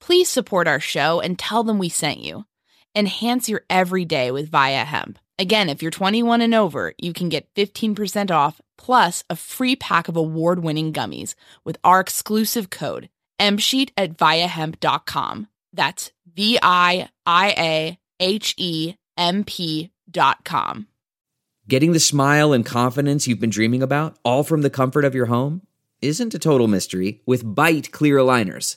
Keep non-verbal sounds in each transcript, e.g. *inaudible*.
Please support our show and tell them we sent you. Enhance your everyday with Viia Hemp. Again, if you're 21 and over, you can get 15% off plus a free pack of award winning gummies with our exclusive code MSheet at viiahemp.com. That's V I I A H E M P dot com. Getting the smile and confidence you've been dreaming about, all from the comfort of your home, isn't a total mystery with Byte Clear Aligners.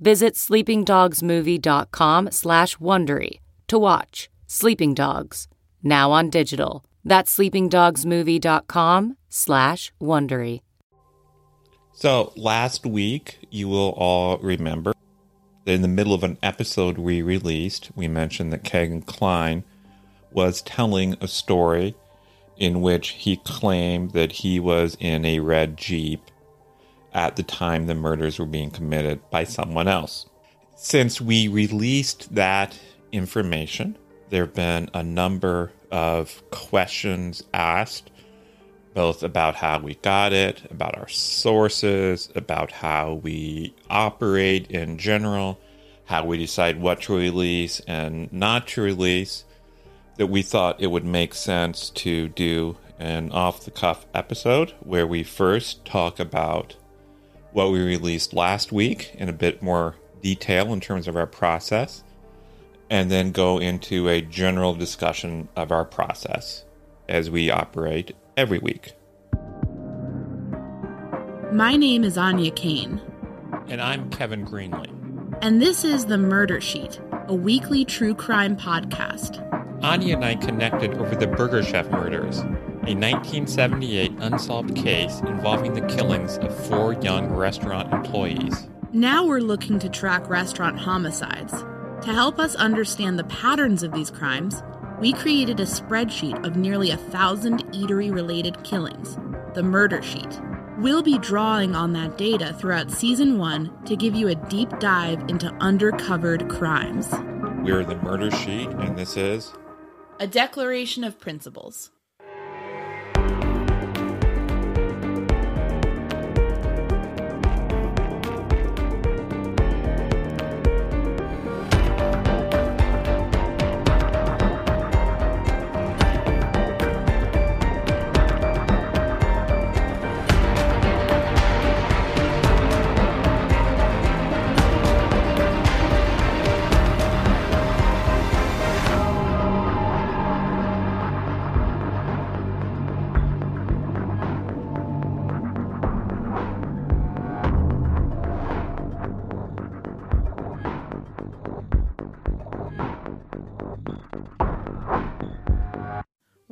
Visit sleepingdogsmovie.com slash Wondery to watch Sleeping Dogs, now on digital. That's sleepingdogsmovie.com slash Wondery. So last week, you will all remember, in the middle of an episode we released, we mentioned that Kegan Klein was telling a story in which he claimed that he was in a red Jeep at the time the murders were being committed by someone else. Since we released that information, there have been a number of questions asked, both about how we got it, about our sources, about how we operate in general, how we decide what to release and not to release, that we thought it would make sense to do an off the cuff episode where we first talk about what we released last week in a bit more detail in terms of our process, and then go into a general discussion of our process as we operate every week. My name is Anya Kane. And I'm Kevin Greenlee. And this is The Murder Sheet, a weekly true crime podcast. Anya and I connected over the Burger Chef murders, a 1978 unsolved case involving the killings of four young restaurant employees. Now we're looking to track restaurant homicides. To help us understand the patterns of these crimes, we created a spreadsheet of nearly a thousand eatery related killings, the Murder Sheet. We'll be drawing on that data throughout season one to give you a deep dive into undercovered crimes. We're the Murder Sheet, and this is a Declaration of Principles.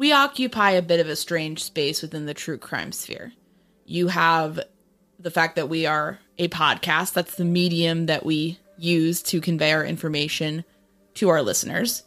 We occupy a bit of a strange space within the true crime sphere. You have the fact that we are a podcast, that's the medium that we use to convey our information to our listeners,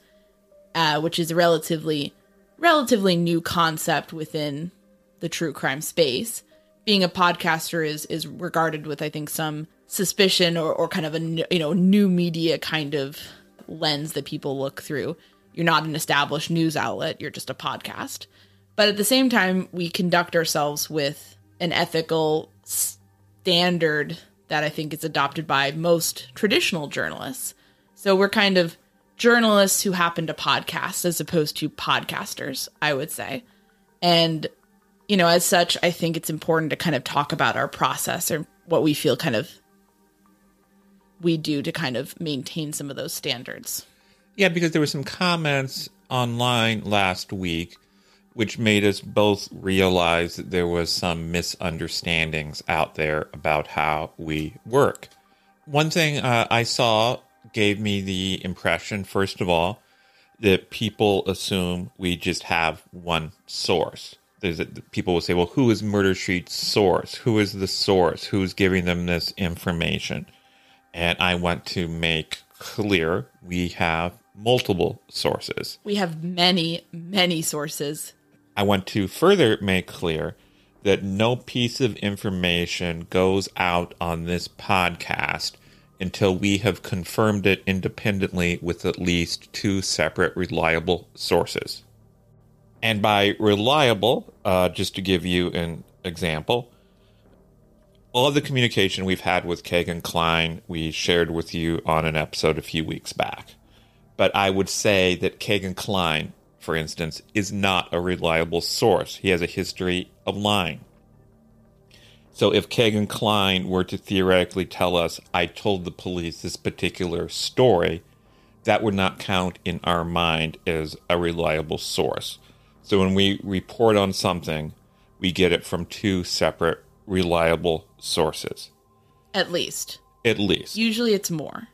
uh, which is a relatively relatively new concept within the true crime space. Being a podcaster is is regarded with I think some suspicion or, or kind of a you know new media kind of lens that people look through. You're not an established news outlet, you're just a podcast. But at the same time, we conduct ourselves with an ethical standard that I think is adopted by most traditional journalists. So we're kind of journalists who happen to podcast as opposed to podcasters, I would say. And, you know, as such, I think it's important to kind of talk about our process or what we feel kind of we do to kind of maintain some of those standards. Yeah, because there were some comments online last week which made us both realize that there was some misunderstandings out there about how we work. One thing uh, I saw gave me the impression, first of all, that people assume we just have one source. There's a, people will say, "Well, who is Murder Sheet's source? Who is the source? Who's giving them this information?" And I want to make clear we have multiple sources. We have many, many sources. I want to further make clear that no piece of information goes out on this podcast until we have confirmed it independently with at least two separate reliable sources. And by reliable, uh, just to give you an example, all of the communication we've had with Kegan Klein, we shared with you on an episode a few weeks back. But I would say that Kegan Klein, for instance, is not a reliable source. He has a history of lying. So if Kegan Klein were to theoretically tell us, I told the police this particular story, that would not count in our mind as a reliable source. So when we report on something, we get it from two separate reliable sources. At least. At least. Usually it's more.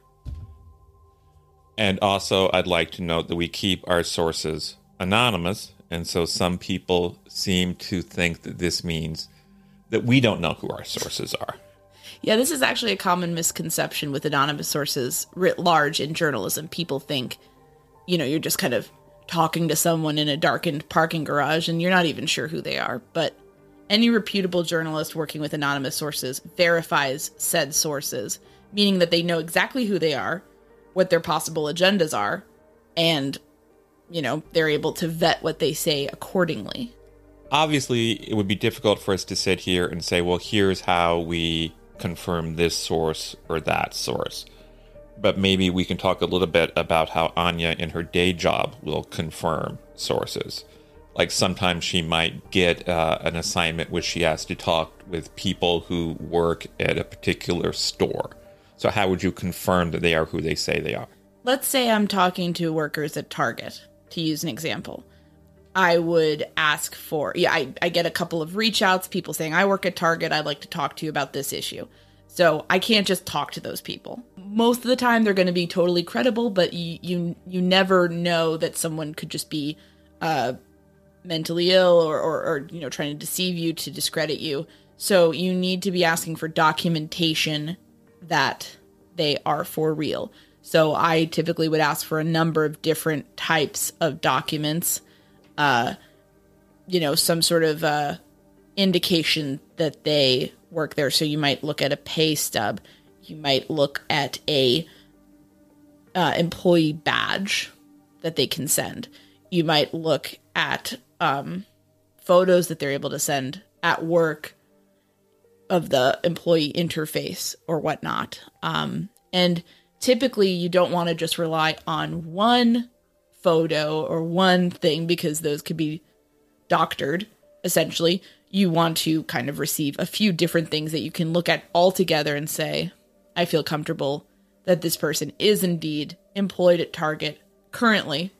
And also, I'd like to note that we keep our sources anonymous. And so some people seem to think that this means that we don't know who our sources are. Yeah, this is actually a common misconception with anonymous sources writ large in journalism. People think, you know, you're just kind of talking to someone in a darkened parking garage and you're not even sure who they are. But any reputable journalist working with anonymous sources verifies said sources, meaning that they know exactly who they are, what their possible agendas are, and you know, they're able to vet what they say accordingly. Obviously, it would be difficult for us to sit here and say, well, here's how we confirm this source or that source. But maybe we can talk a little bit about how Anya in her day job will confirm sources. Like sometimes she might get uh, an assignment which she has to talk with people who work at a particular store. So, how would you confirm that they are who they say they are? Let's say I'm talking to workers at Target to use an example. I would ask for, yeah, I, I get a couple of reach outs, people saying, I work at Target, I'd like to talk to you about this issue. So I can't just talk to those people. Most of the time, they're going to be totally credible, but you, you, you never know that someone could just be uh, mentally ill or, or, or, you know, trying to deceive you to discredit you. So you need to be asking for documentation that they are for real. So I typically would ask for a number of different types of documents. Uh, you know, some sort of uh, indication that they work there. So you might look at a pay stub. You might look at a uh, employee badge that they can send. You might look at um, photos that they're able to send at work of the employee interface or whatnot. Um, and typically you don't want to just rely on one photo or one thing because those could be doctored essentially you want to kind of receive a few different things that you can look at all together and say i feel comfortable that this person is indeed employed at target currently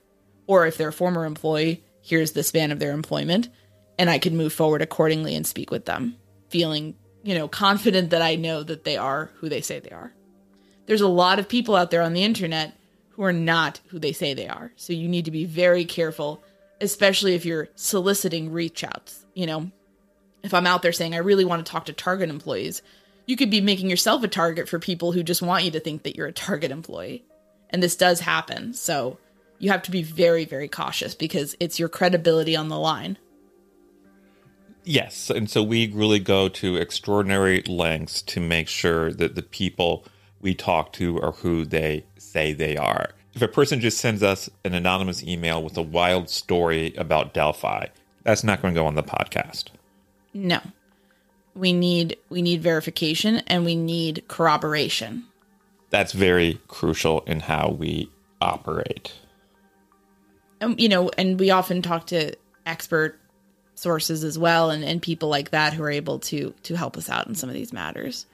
or if they're a former employee here's the span of their employment and i can move forward accordingly and speak with them feeling you know confident that i know that they are who they say they are there's a lot of people out there on the internet who are not who they say they are. So you need to be very careful especially if you're soliciting reach outs. You know, if I'm out there saying, I really want to talk to Target employees, you could be making yourself a target for people who just want you to think that you're a Target employee. And this does happen. So you have to be very, very cautious because it's your credibility on the line. Yes. And so we really go to extraordinary lengths to make sure that the people we talk to are who they say they are. If a person just sends us an anonymous email with a wild story about Delphi, that's not going to go on the podcast. No. We need we need verification and we need corroboration. That's very crucial in how we operate. And you know, and we often talk to expert sources as well and, and people like that who are able to to help us out in some of these matters.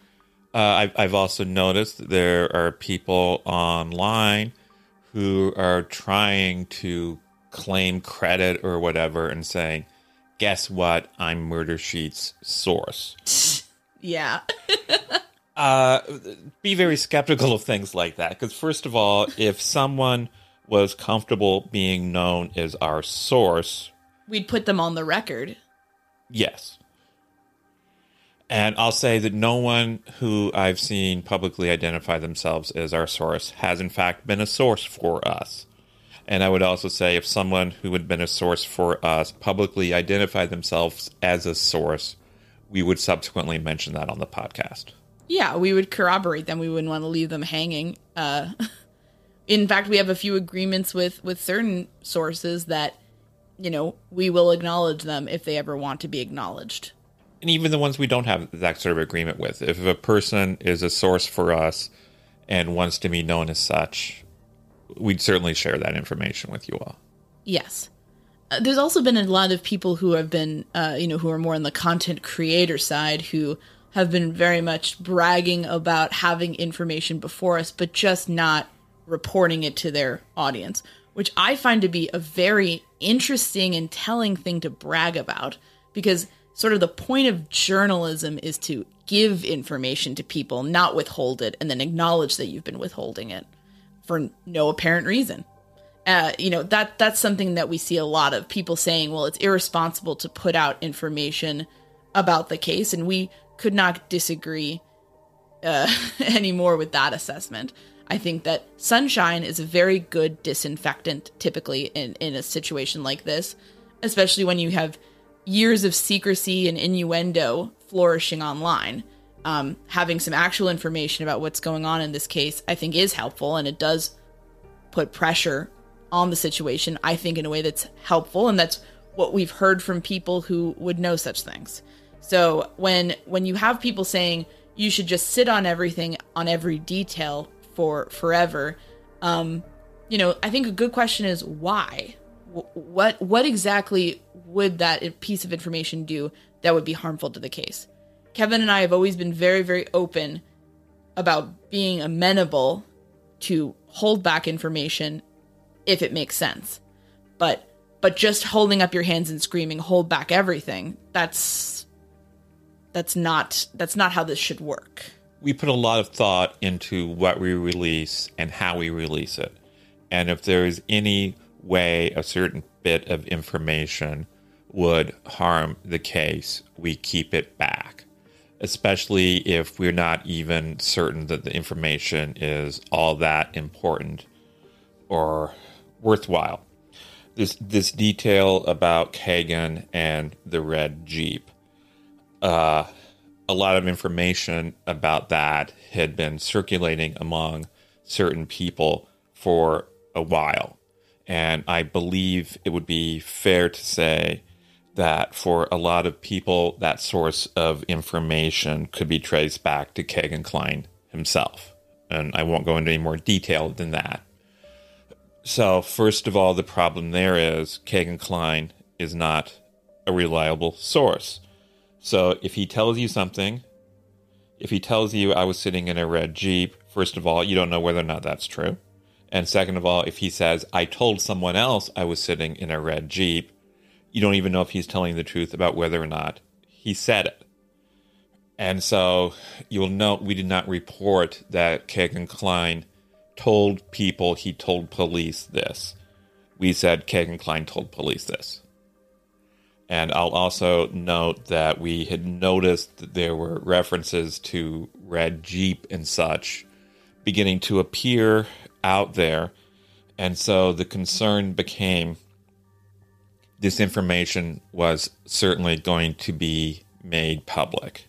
Uh, I've, I've also noticed that there are people online who are trying to claim credit or whatever and saying, guess what? I'm Murder Sheet's source. *laughs* Yeah. *laughs* uh, be very skeptical of things like that. Because, first of all, if someone was comfortable being known as our source, we'd put them on the record. Yes. And I'll say that no one who I've seen publicly identify themselves as our source has, in fact, been a source for us. And I would also say if someone who had been a source for us publicly identified themselves as a source, we would subsequently mention that on the podcast. Yeah, we would corroborate them. We wouldn't want to leave them hanging. Uh, *laughs* in fact, we have a few agreements with with certain sources that, you know, we will acknowledge them if they ever want to be acknowledged. And even the ones we don't have that sort of agreement with. If a person is a source for us and wants to be known as such, we'd certainly share that information with you all. Yes. Uh, there's also been a lot of people who have been, uh, you know, who are more on the content creator side who have been very much bragging about having information before us, but just not reporting it to their audience, which I find to be a very interesting and telling thing to brag about because sort of the point of journalism is to give information to people, not withhold it, and then acknowledge that you've been withholding it for no apparent reason. Uh, you know that that's something that we see a lot of people saying, "Well, it's irresponsible to put out information about the case," and we could not disagree uh, *laughs* anymore with that assessment. I think that sunshine is a very good disinfectant, typically in in a situation like this, especially when you have years of secrecy and innuendo flourishing online um, having some actual information about what's going on in this case, I think is helpful and it does put pressure on the situation, I think, in a way that's helpful. And that's what we've heard from people who would know such things. So when when you have people saying you should just sit on everything on every detail for forever, um, you know, I think a good question is why. What what exactly would that piece of information do that would be harmful to the case? Kevin and I have always been very, very open about being amenable to hold back information if it makes sense. But but just holding up your hands and screaming hold back everything, that's that's not that's not how this should work. We put a lot of thought into what we release and how we release it. And if there is any way a certain bit of information would harm the case, we keep it back especially if we're not even certain that the information is all that important or worthwhile. This this detail about Kegan and the red Jeep, uh, a lot of information about that had been circulating among certain people for a while, and I believe it would be fair to say that for a lot of people, that source of information could be traced back to Kegan Klein himself. And I won't go into any more detail than that. So, first of all, the problem there is Kegan Klein is not a reliable source. So, if he tells you something, if he tells you I was sitting in a red Jeep, first of all, you don't know whether or not that's true. And second of all, if he says, I told someone else I was sitting in a red Jeep, you don't even know if he's telling the truth about whether or not he said it. And so you'll note we did not report that Kegan Klein told people he told police this. we said Kegan Klein told police this. And I'll also note that we had noticed that there were references to Red Jeep and such beginning to appear out there. And so the concern became this information was certainly going to be made public.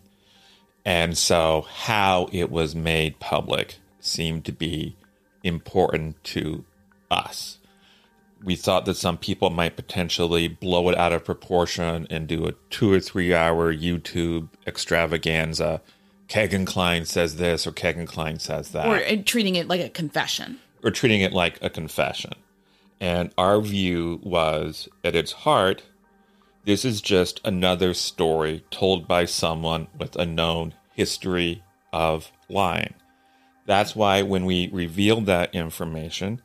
And so how it was made public seemed to be important to us. We thought that some people might potentially blow it out of proportion and do a two or three hour YouTube extravaganza. Kegan Klein says this or Kegan Klein says that. Or treating it like a confession. Or treating it like a confession. And our view was at its heart, this is just another story told by someone with a known history of lying. That's why when we revealed that information,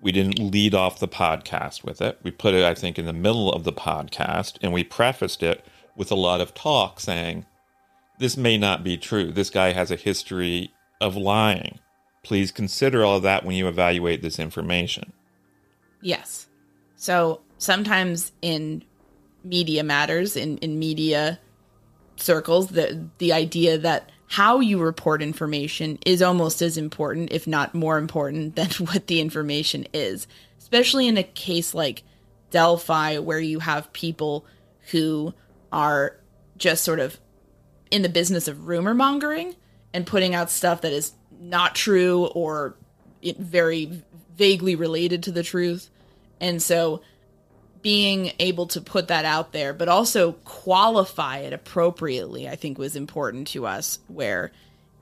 we didn't lead off the podcast with it. We put it, I think, in the middle of the podcast and we prefaced it with a lot of talk saying, this may not be true. This guy has a history of lying. Please consider all of that when you evaluate this information. Yes. So sometimes in media matters, in, in media circles, the the idea that how you report information is almost as important, if not more important, *laughs* than what the information is. Especially in a case like Delphi, where you have people who are just sort of in the business of rumor mongering and putting out stuff that is not true or very vaguely related to the truth. And so being able to put that out there, but also qualify it appropriately, I think was important to us where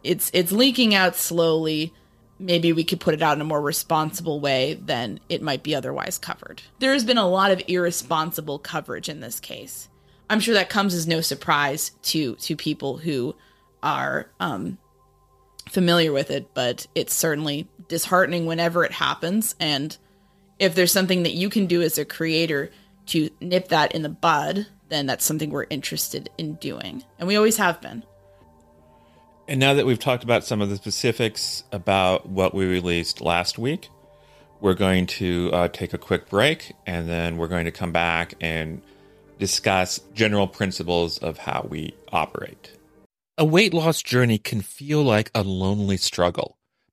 it's it's leaking out slowly. Maybe we could put it out in a more responsible way than it might be otherwise covered. There has been a lot of irresponsible coverage in this case. I'm sure that comes as no surprise to to people who are um, familiar with it, but it's certainly disheartening whenever it happens. And if there's something that you can do as a creator to nip that in the bud, then that's something we're interested in doing. And we always have been. And now that we've talked about some of the specifics about what we released last week, we're going to uh, take a quick break and then we're going to come back and discuss general principles of how we operate. A weight loss journey can feel like a lonely struggle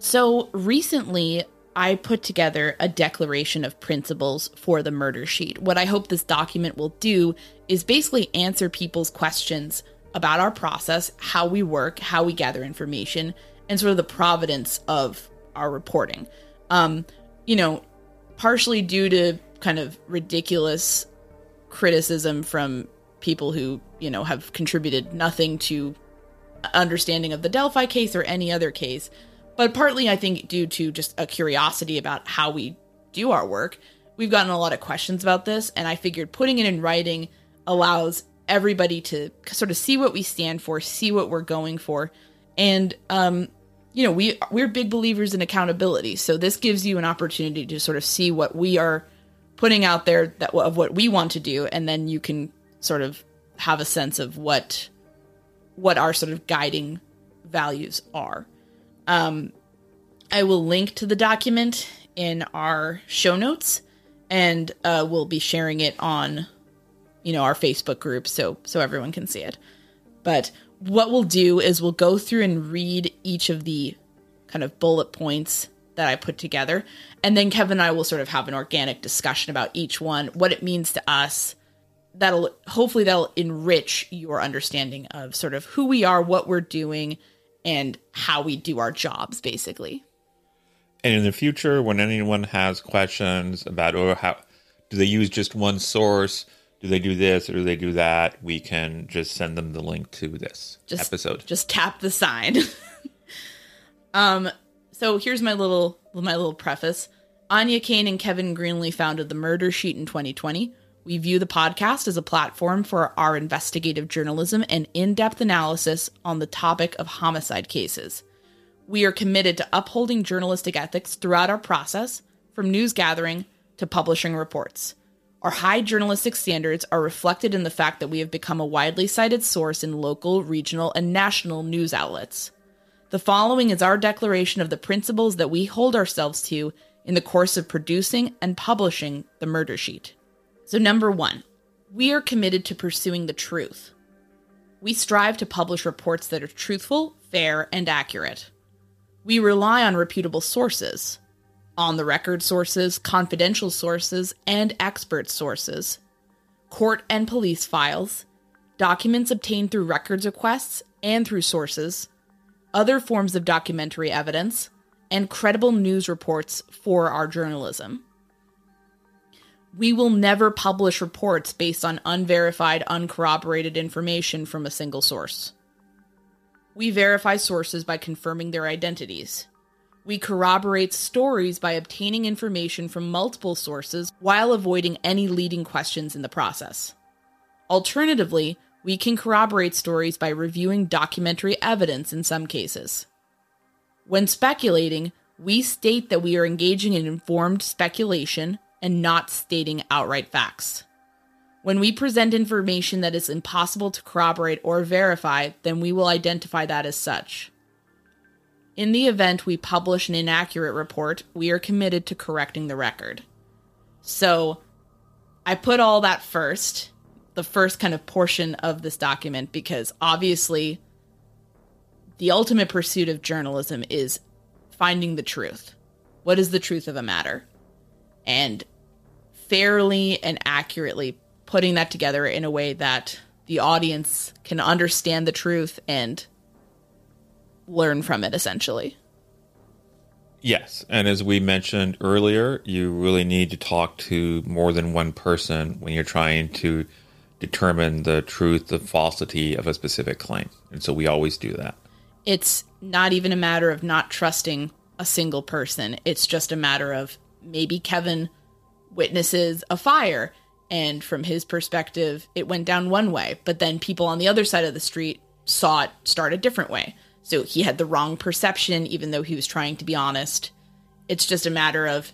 So recently, I put together a declaration of principles for the murder sheet. What I hope this document will do is basically answer people's questions about our process, how we work, how we gather information, and sort of the providence of our reporting. Um, you know, partially due to kind of ridiculous criticism from people who, you know, have contributed nothing to understanding of the Delphi case or any other case, but partly I think due to just a curiosity about how we do our work. We've gotten a lot of questions about this, and I figured putting it in writing allows everybody to sort of see what we stand for, see what we're going for, and um, you know, we we're big believers in accountability. So this gives you an opportunity to sort of see what we are putting out there that of what we want to do, and then you can sort of have a sense of what what our sort of guiding values are. Um, I will link to the document in our show notes, and uh, we'll be sharing it on, you know, our Facebook group so so everyone can see it. But what we'll do is we'll go through and read each of the kind of bullet points that I put together. And then Kevin and I will sort of have an organic discussion about each one, what it means to us. That'll hopefully that'll enrich your understanding of sort of who we are, what we're doing, and how we do our jobs, basically. And in the future, when anyone has questions about or how do they use just one source, do they do this or do they do that, we can just send them the link to this just, episode. Just tap the sign. *laughs* um, so here's my little my little preface. Anya Kane and Kevin Greenlee founded the Murder Sheet in 2020. We view the podcast as a platform for our investigative journalism and in-depth analysis on the topic of homicide cases. We are committed to upholding journalistic ethics throughout our process, from news gathering to publishing reports. Our high journalistic standards are reflected in the fact that we have become a widely cited source in local, regional, and national news outlets. The following is our declaration of the principles that we hold ourselves to in the course of producing and publishing the murder sheet. So, number one, we are committed to pursuing the truth. We strive to publish reports that are truthful, fair, and accurate. We rely on reputable sources, on the record sources, confidential sources, and expert sources, court and police files, documents obtained through records requests and through sources other forms of documentary evidence, and credible news reports for our journalism. We will never publish reports based on unverified, uncorroborated information from a single source. We verify sources by confirming their identities. We corroborate stories by obtaining information from multiple sources while avoiding any leading questions in the process. Alternatively, we can corroborate stories by reviewing documentary evidence in some cases. When speculating, we state that we are engaging in informed speculation and not stating outright facts. When we present information that is impossible to corroborate or verify, then we will identify that as such. In the event we publish an inaccurate report, we are committed to correcting the record. So, I put all that first the first kind of portion of this document because obviously the ultimate pursuit of journalism is finding the truth. What is the truth of a matter? And fairly and accurately putting that together in a way that the audience can understand the truth and learn from it essentially. Yes. And as we mentioned earlier, you really need to talk to more than one person when you're trying to determine the truth, the falsity of a specific claim. And so we always do that. It's not even a matter of not trusting a single person. It's just a matter of maybe Kevin witnesses a fire and from his perspective it went down one way, but then people on the other side of the street saw it start a different way. So he had the wrong perception even though he was trying to be honest. It's just a matter of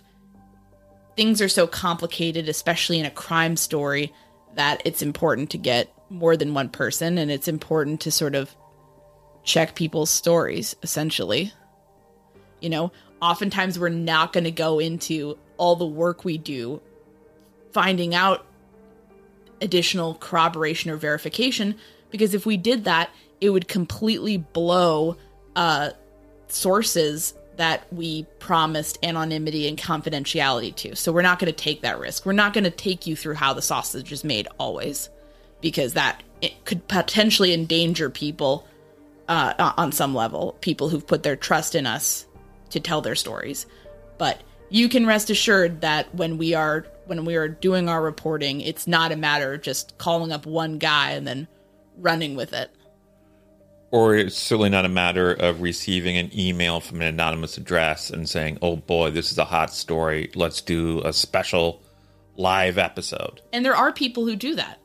things are so complicated especially in a crime story that it's important to get more than one person and it's important to sort of check people's stories, essentially. You know, oftentimes we're not going to go into all the work we do finding out additional corroboration or verification because if we did that, it would completely blow uh, sources that we promised anonymity and confidentiality to. So we're not going to take that risk. We're not going to take you through how the sausage is made always because that could potentially endanger people uh, on some level, people who've put their trust in us to tell their stories. But you can rest assured that when we are when we are doing our reporting, it's not a matter of just calling up one guy and then running with it. Or it's certainly not a matter of receiving an email from an anonymous address and saying, "Oh boy, this is a hot story. Let's do a special live episode." And there are people who do that.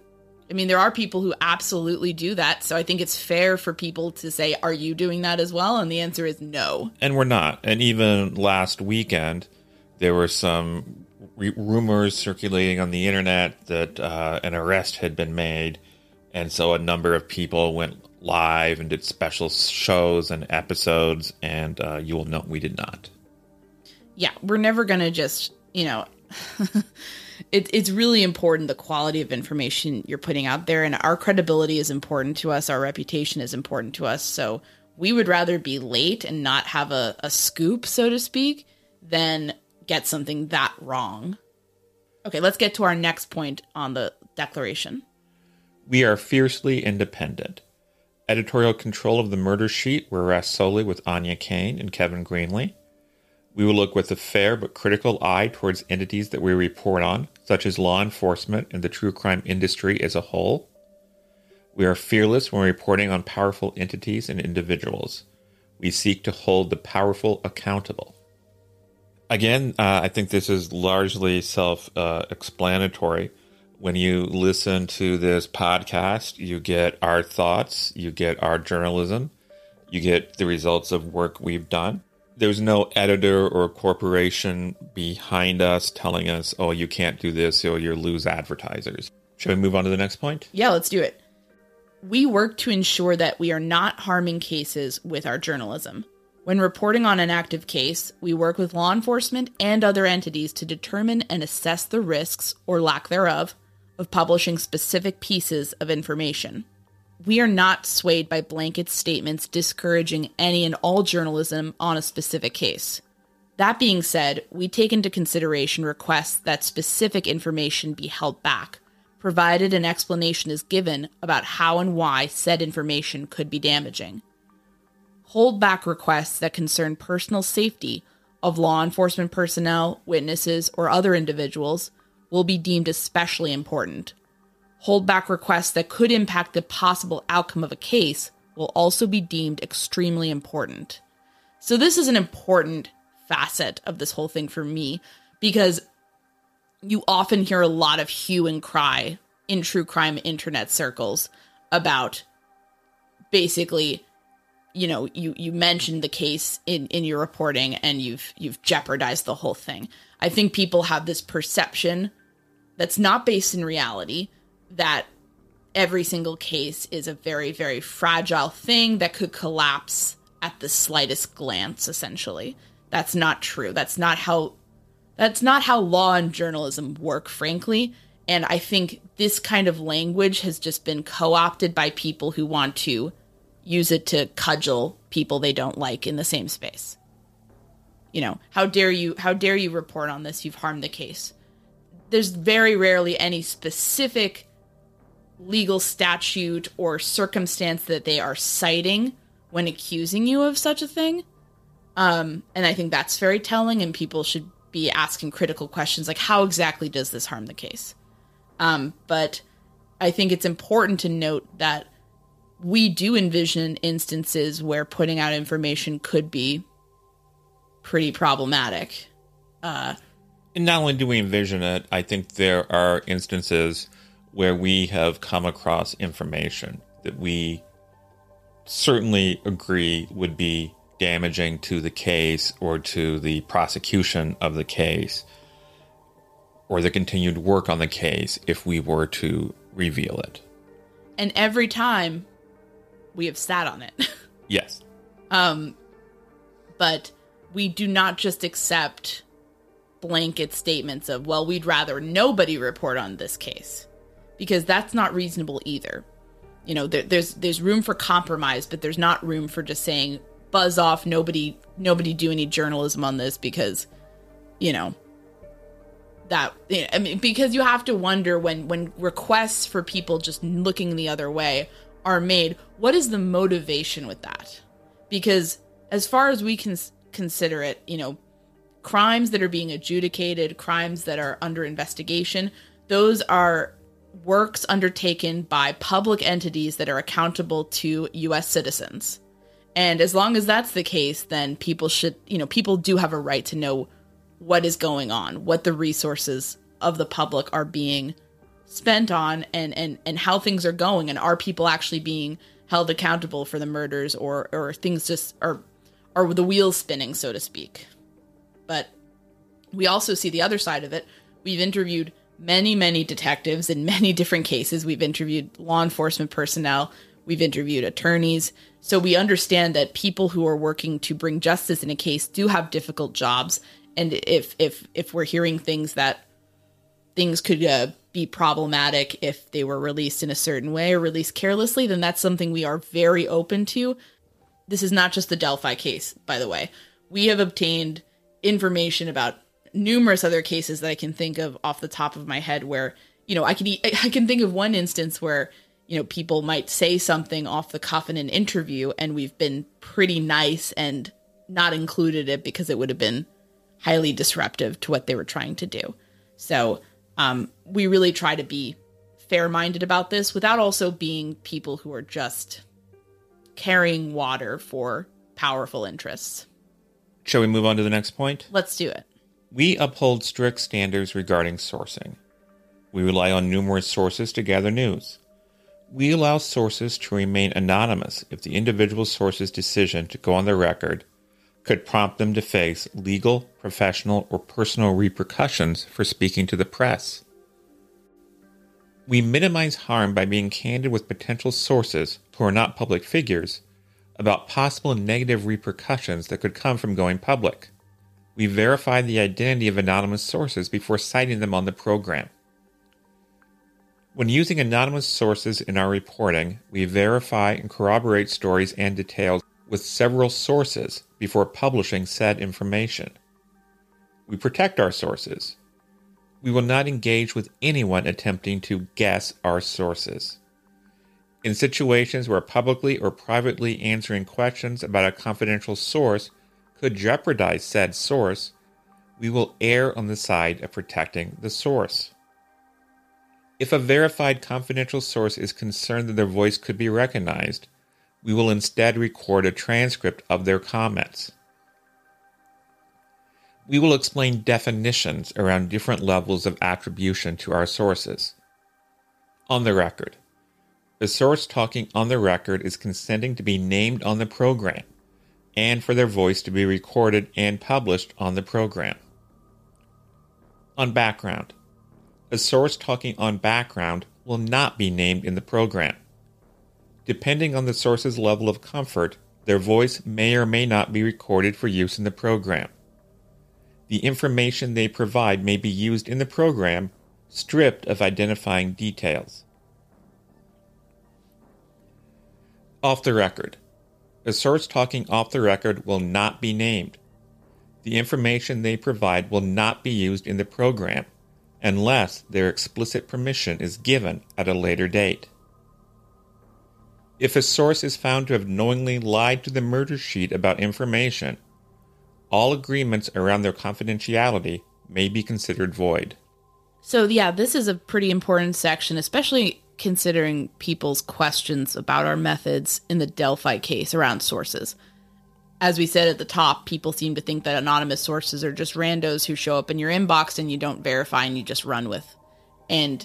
I mean, there are people who absolutely do that. So I think it's fair for people to say, Are you doing that as well? And the answer is no. And we're not. And even last weekend, there were some re- rumors circulating on the internet that uh, an arrest had been made. And so a number of people went live and did special shows and episodes. And uh, you will note we did not. Yeah, we're never going to just, you know. *laughs* it, it's really important the quality of information you're putting out there and our credibility is important to us our reputation is important to us. So we would rather be late and not have a, a scoop so to speak than get something that wrong. Okay let's get to our next point on the declaration. We are fiercely independent. Editorial control of the murder sheet will rest solely with anya kane and kevin greenlee. We will look with a fair but critical eye towards entities that we report on, such as law enforcement and the true crime industry as a whole. We are fearless when reporting on powerful entities and individuals. We seek to hold the powerful accountable. Again, uh, I think this is largely self uh, explanatory. When you listen to this podcast, you get our thoughts, you get our journalism, you get the results of work we've done there's no editor or corporation behind us telling us, oh, you can't do this or you'll lose advertisers. Should we move on to the next point? Yeah, let's do it. We work to ensure that we are not harming cases with our journalism. When reporting on an active case, we work with law enforcement and other entities to determine and assess the risks, or lack thereof, of publishing specific pieces of information we are not swayed by blanket statements discouraging any and all journalism on a specific case. That being said, we take into consideration requests that specific information be held back, provided an explanation is given about how and why said information could be damaging. Hold back requests that concern personal safety of law enforcement personnel, witnesses, or other individuals will be deemed especially important Holdback requests that could impact the possible outcome of a case will also be deemed extremely important. So, this is an important facet of this whole thing for me because you often hear a lot of hue and cry in true crime internet circles about basically you know you you mentioned the case in in your reporting and you've you've jeopardized the whole thing i think people have this perception that's not based in reality that every single case is a very, very fragile thing that could collapse at the slightest glance, essentially. That's not true. That's not how that's not how law and journalism work, frankly. And I think this kind of language has just been co opted by people who want to use it to cudgel people they don't like in the same space. You know, how dare you how dare you report on this? You've harmed the case. There's very rarely any specific legal statute or circumstance that they are citing when accusing you of such a thing. Um, and I think that's very telling, and people should be asking critical questions like, how exactly does this harm the case? Um, but I think it's important to note that we do envision instances where putting out information could be pretty problematic. Uh, and not only do we envision it, I think there are instances where we have come across information that we certainly agree would be damaging to the case or to the prosecution of the case or the continued work on the case if we were to reveal it. And every time we have sat on it. *laughs* Yes. Um, but we do not just accept blanket statements of, well, we'd rather nobody report on this case because that's not reasonable either. You know, there, there's there's room for compromise, but there's not room for just saying buzz off. Nobody nobody do any journalism on this because, you know, that I mean because you have to wonder when when requests for people just looking the other way are made, what is the motivation with that? Because as far as we can consider it, you know, crimes that are being adjudicated, crimes that are under investigation, those are works undertaken by public entities that are accountable to US citizens. And as long as that's the case, then people should, you know, people do have a right to know what is going on, what the resources of the public are being spent on and and and how things are going and are people actually being held accountable for the murders or or things just are are the wheels spinning so to speak. But we also see the other side of it. We've interviewed many, many detectives in many different cases. We've interviewed law enforcement personnel. We've interviewed attorneys. So we understand that people who are working to bring justice in a case do have difficult jobs. And if if if we're hearing things that things could uh, be problematic if they were released in a certain way or released carelessly, then that's something we are very open to. This is not just the Delphi case, by the way. We have obtained information about numerous other cases that I can think of off the top of my head where, you know, I can I can think of one instance where, you know, people might say something off the cuff in an interview and we've been pretty nice and not included it because it would have been highly disruptive to what they were trying to do. So, um, we really try to be fair minded about this without also being people who are just carrying water for powerful interests. Shall we move on to the next point? Let's do it. We uphold strict standards regarding sourcing. We rely on numerous sources to gather news. We allow sources to remain anonymous if the individual source's decision to go on the record could prompt them to face legal, professional, or personal repercussions for speaking to the press. We minimize harm by being candid with potential sources who are not public figures about possible negative repercussions that could come from going public. We verify the identity of anonymous sources before citing them on the program. When using anonymous sources in our reporting, we verify and corroborate stories and details with several sources before publishing said information. We protect our sources. We will not engage with anyone attempting to guess our sources. In situations where publicly or privately answering questions about a confidential source could jeopardize said source, we will err on the side of protecting the source. If a verified confidential source is concerned that their voice could be recognized, we will instead record a transcript of their comments. We will explain definitions around different levels of attribution to our sources. On the record, a source talking on the record is consenting to be named on the program and for their voice to be recorded and published on the program. On background, a source talking on background will not be named in the program. Depending on the source's level of comfort, their voice may or may not be recorded for use in the program. The information they provide may be used in the program, stripped of identifying details. Off the record. A source talking off the record will not be named. The information they provide will not be used in the program unless their explicit permission is given at a later date. If a source is found to have knowingly lied to the murder sheet about information, all agreements around their confidentiality may be considered void. So, yeah, this is a pretty important section, especially considering people's questions about our methods in the Delphi case around sources. As we said at the top, people seem to think that anonymous sources are just randos who show up in your inbox and you don't verify and you just run with. And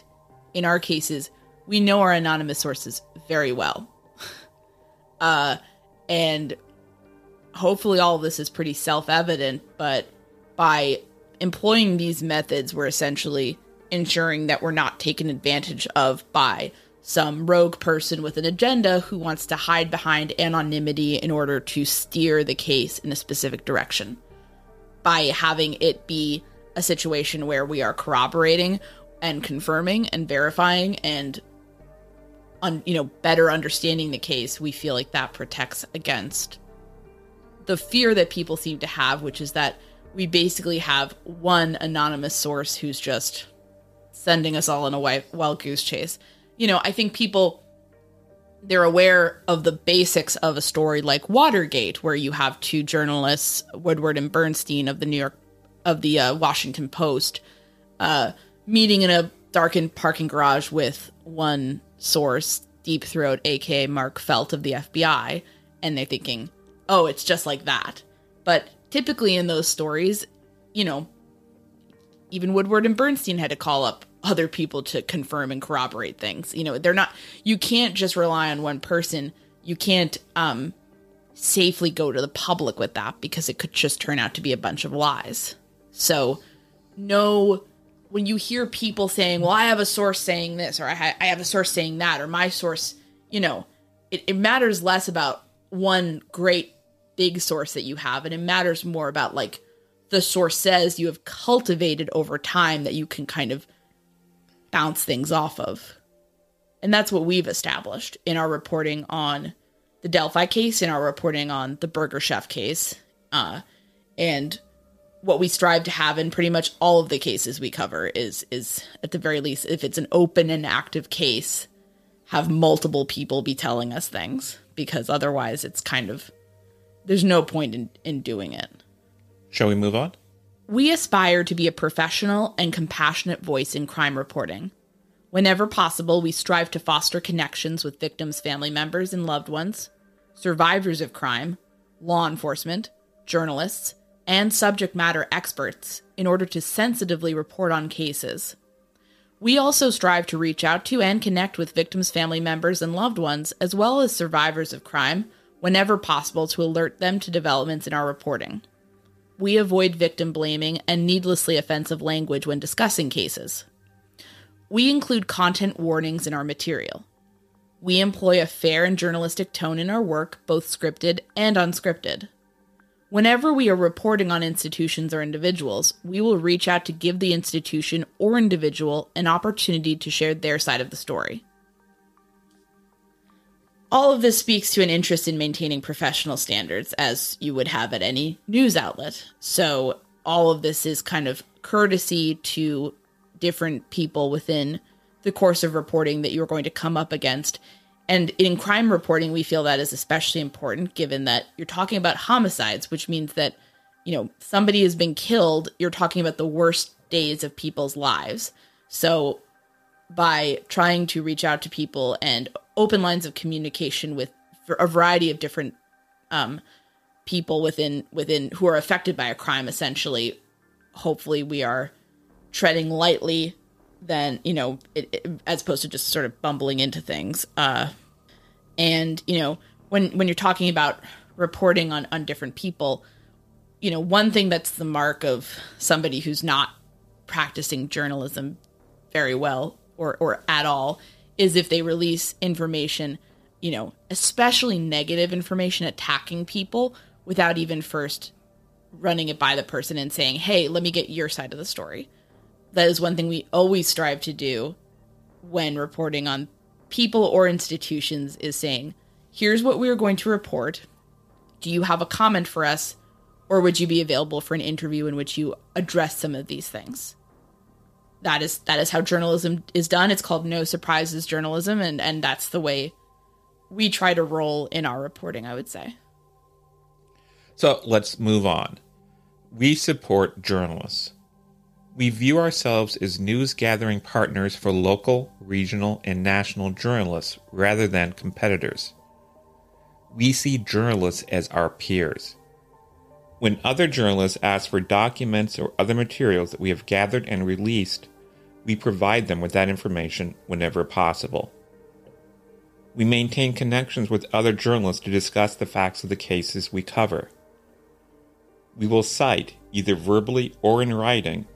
in our cases, we know our anonymous sources very well. *laughs* uh, and hopefully all of this is pretty self-evident, but by employing these methods, we're essentially ensuring that we're not taken advantage of by some rogue person with an agenda who wants to hide behind anonymity in order to steer the case in a specific direction. By having it be a situation where we are corroborating and confirming and verifying and un, you know better understanding the case, we feel like that protects against the fear that people seem to have, which is that we basically have one anonymous source who's just sending us all in a wild goose chase. You know, I think people they're aware of the basics of a story like Watergate, where you have two journalists, Woodward and Bernstein of the New York of the uh, Washington Post, uh, meeting in a darkened parking garage with one source, Deep Throat, aka Mark Felt of the FBI, and they're thinking, "Oh, it's just like that." But typically in those stories, you know, even Woodward and Bernstein had to call up other people to confirm and corroborate things. You know, they're not you can't just rely on one person. You can't um safely go to the public with that because it could just turn out to be a bunch of lies. So, no when you hear people saying, "Well, I have a source saying this," or "I, ha- I have a source saying that," or "My source," you know, it, it matters less about one great big source that you have, and it matters more about like the source says you have cultivated over time that you can kind of bounce things off of. And that's what we've established in our reporting on the Delphi case, in our reporting on the Burger Chef case, uh, and what we strive to have in pretty much all of the cases we cover is is at the very least, if it's an open and active case, have multiple people be telling us things because otherwise it's kind of there's no point in, in doing it. Shall we move on? We aspire to be a professional and compassionate voice in crime reporting. Whenever possible, we strive to foster connections with victims' family members and loved ones, survivors of crime, law enforcement, journalists, and subject matter experts in order to sensitively report on cases. We also strive to reach out to and connect with victims' family members and loved ones, as well as survivors of crime, whenever possible to alert them to developments in our reporting. We avoid victim blaming and needlessly offensive language when discussing cases. We include content warnings in our material. We employ a fair and journalistic tone in our work, both scripted and unscripted. Whenever we are reporting on institutions or individuals, we will reach out to give the institution or individual an opportunity to share their side of the story. All of this speaks to an interest in maintaining professional standards, as you would have at any news outlet. So, all of this is kind of courtesy to different people within the course of reporting that you're going to come up against. And in crime reporting, we feel that is especially important given that you're talking about homicides, which means that, you know, somebody has been killed. You're talking about the worst days of people's lives. So, by trying to reach out to people and open lines of communication with a variety of different um, people within within who are affected by a crime essentially. Hopefully we are treading lightly than you know it, it, as opposed to just sort of bumbling into things. Uh, and you know when when you're talking about reporting on on different people you know one thing that's the mark of somebody who's not practicing journalism very well or or at all is if they release information, you know, especially negative information attacking people without even first running it by the person and saying, "Hey, let me get your side of the story." That is one thing we always strive to do when reporting on people or institutions is saying, "Here's what we are going to report. Do you have a comment for us?" Or would you be available for an interview in which you address some of these things? That is that is how journalism is done. It's called no surprises journalism, and and that's the way we try to roll in our reporting. I would say. So let's move on. We support journalists. We view ourselves as news gathering partners for local, regional, and national journalists rather than competitors. We see journalists as our peers. When other journalists ask for documents or other materials that we have gathered and released, we provide them with that information whenever possible. We maintain connections with other journalists to discuss the facts of the cases we cover. We will cite, either verbally or in writing,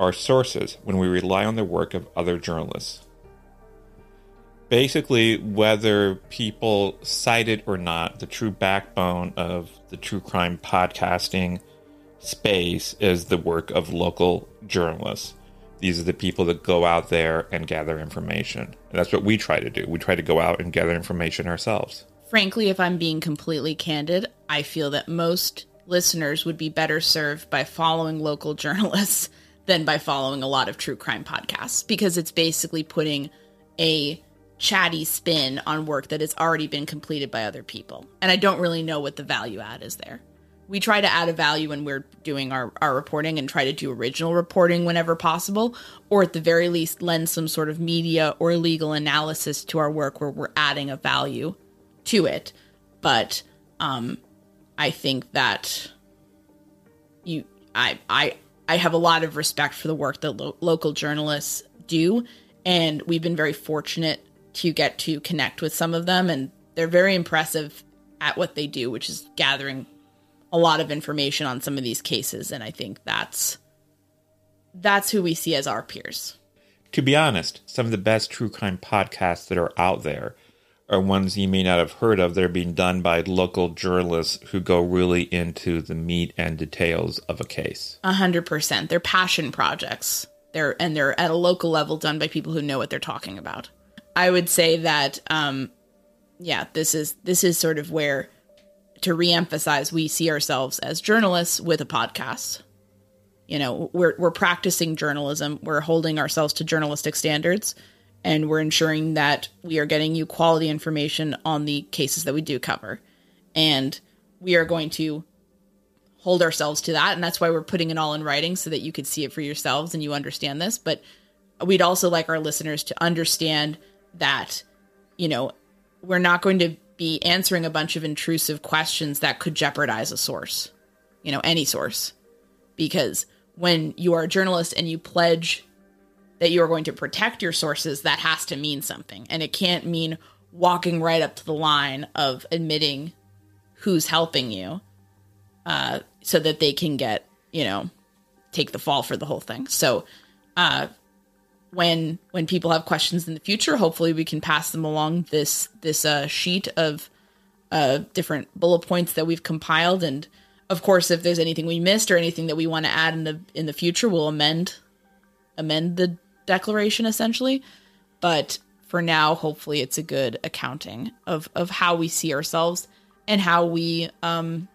our sources when we rely on the work of other journalists. Basically whether people cite it or not, the true backbone of the true crime podcasting space is the work of local journalists. These are the people that go out there and gather information. And that's what we try to do. We try to go out and gather information ourselves. Frankly, if I'm being completely candid, I feel that most listeners would be better served by following local journalists *laughs* than by following a lot of true crime podcasts because it's basically putting a chatty spin on work that has already been completed by other people. And I don't really know what the value add is there. We try to add a value when we're doing our, our reporting and try to do original reporting whenever possible, or at the very least, lend some sort of media or legal analysis to our work where we're adding a value to it. But um, I think that you, I, I, I have a lot of respect for the work that lo- local journalists do, and we've been very fortunate to get to connect with some of them, and they're very impressive at what they do, which is gathering a lot of information on some of these cases, and I think that's that's who we see as our peers. To be honest, some of the best true crime podcasts that are out there are ones you may not have heard of. They're being done by local journalists who go really into the meat and details of a case. A hundred percent. They're passion projects. They're and they're at a local level done by people who know what they're talking about. I would say that, um, yeah, this is this is sort of where to reemphasize we see ourselves as journalists with a podcast. You know, we're we're practicing journalism. We're holding ourselves to journalistic standards and we're ensuring that we are getting you quality information on the cases that we do cover. And we are going to hold ourselves to that and that's why we're putting it all in writing so that you could see it for yourselves and you understand this, but we'd also like our listeners to understand that you know, we're not going to be answering a bunch of intrusive questions that could jeopardize a source, you know, any source. Because when you are a journalist and you pledge that you are going to protect your sources, that has to mean something. And it can't mean walking right up to the line of admitting who's helping you uh, so that they can get, you know, take the fall for the whole thing. So, uh, when when people have questions in the future, hopefully we can pass them along this this uh, sheet of uh, different bullet points that we've compiled. And of course, if there's anything we missed or anything that we want to add in the in the future, we'll amend amend the declaration essentially. But for now, hopefully, it's a good accounting of of how we see ourselves and how we um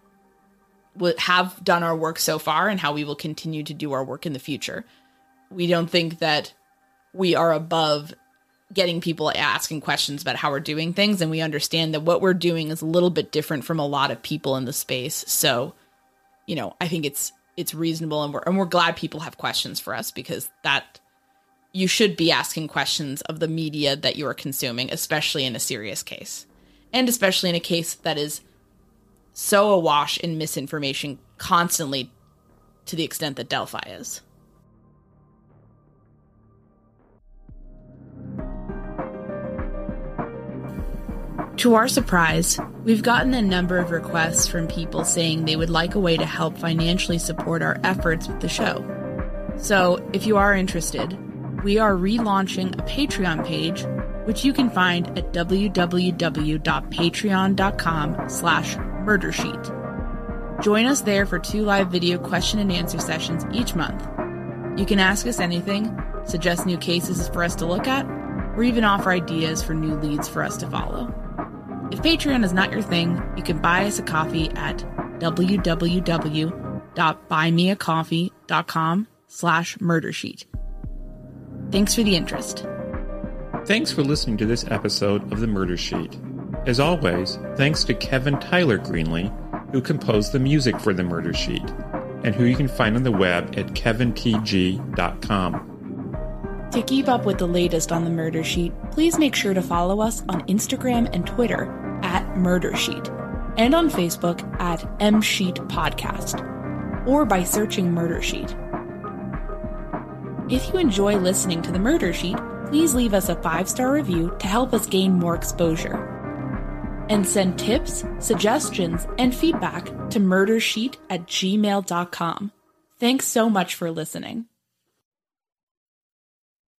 have done our work so far and how we will continue to do our work in the future. We don't think that we are above getting people asking questions about how we're doing things and we understand that what we're doing is a little bit different from a lot of people in the space. So you know i think it's it's reasonable and we're and we're glad people have questions for us because that you should be asking questions of the media that you are consuming especially in a serious case. And especially in a case that is so awash in misinformation constantly to the extent that delphi is To our surprise, we've gotten a number of requests from people saying they would like a way to help financially support our efforts with the show. So, if you are interested, we are relaunching a Patreon page, which you can find at www.patreon.com slash murdersheet. Join us there for two live video question and answer sessions each month. You can ask us anything, suggest new cases for us to look at, or even offer ideas for new leads for us to follow. If Patreon is not your thing, you can buy us a coffee at www.buymeacoffee.com slash murdersheet. Thanks for the interest. Thanks for listening to this episode of The Murder Sheet. As always, thanks to Kevin Tyler Greenlee, who composed the music for The Murder Sheet, and who you can find on the web at kevintg.com. To keep up with the latest on the murder sheet, please make sure to follow us on Instagram and Twitter at Murder Sheet and on Facebook at M Sheet Podcast or by searching Murder Sheet. If you enjoy listening to the Murder Sheet, please leave us a five star review to help us gain more exposure. And send tips, suggestions, and feedback to murdersheet at gmail.com. Thanks so much for listening.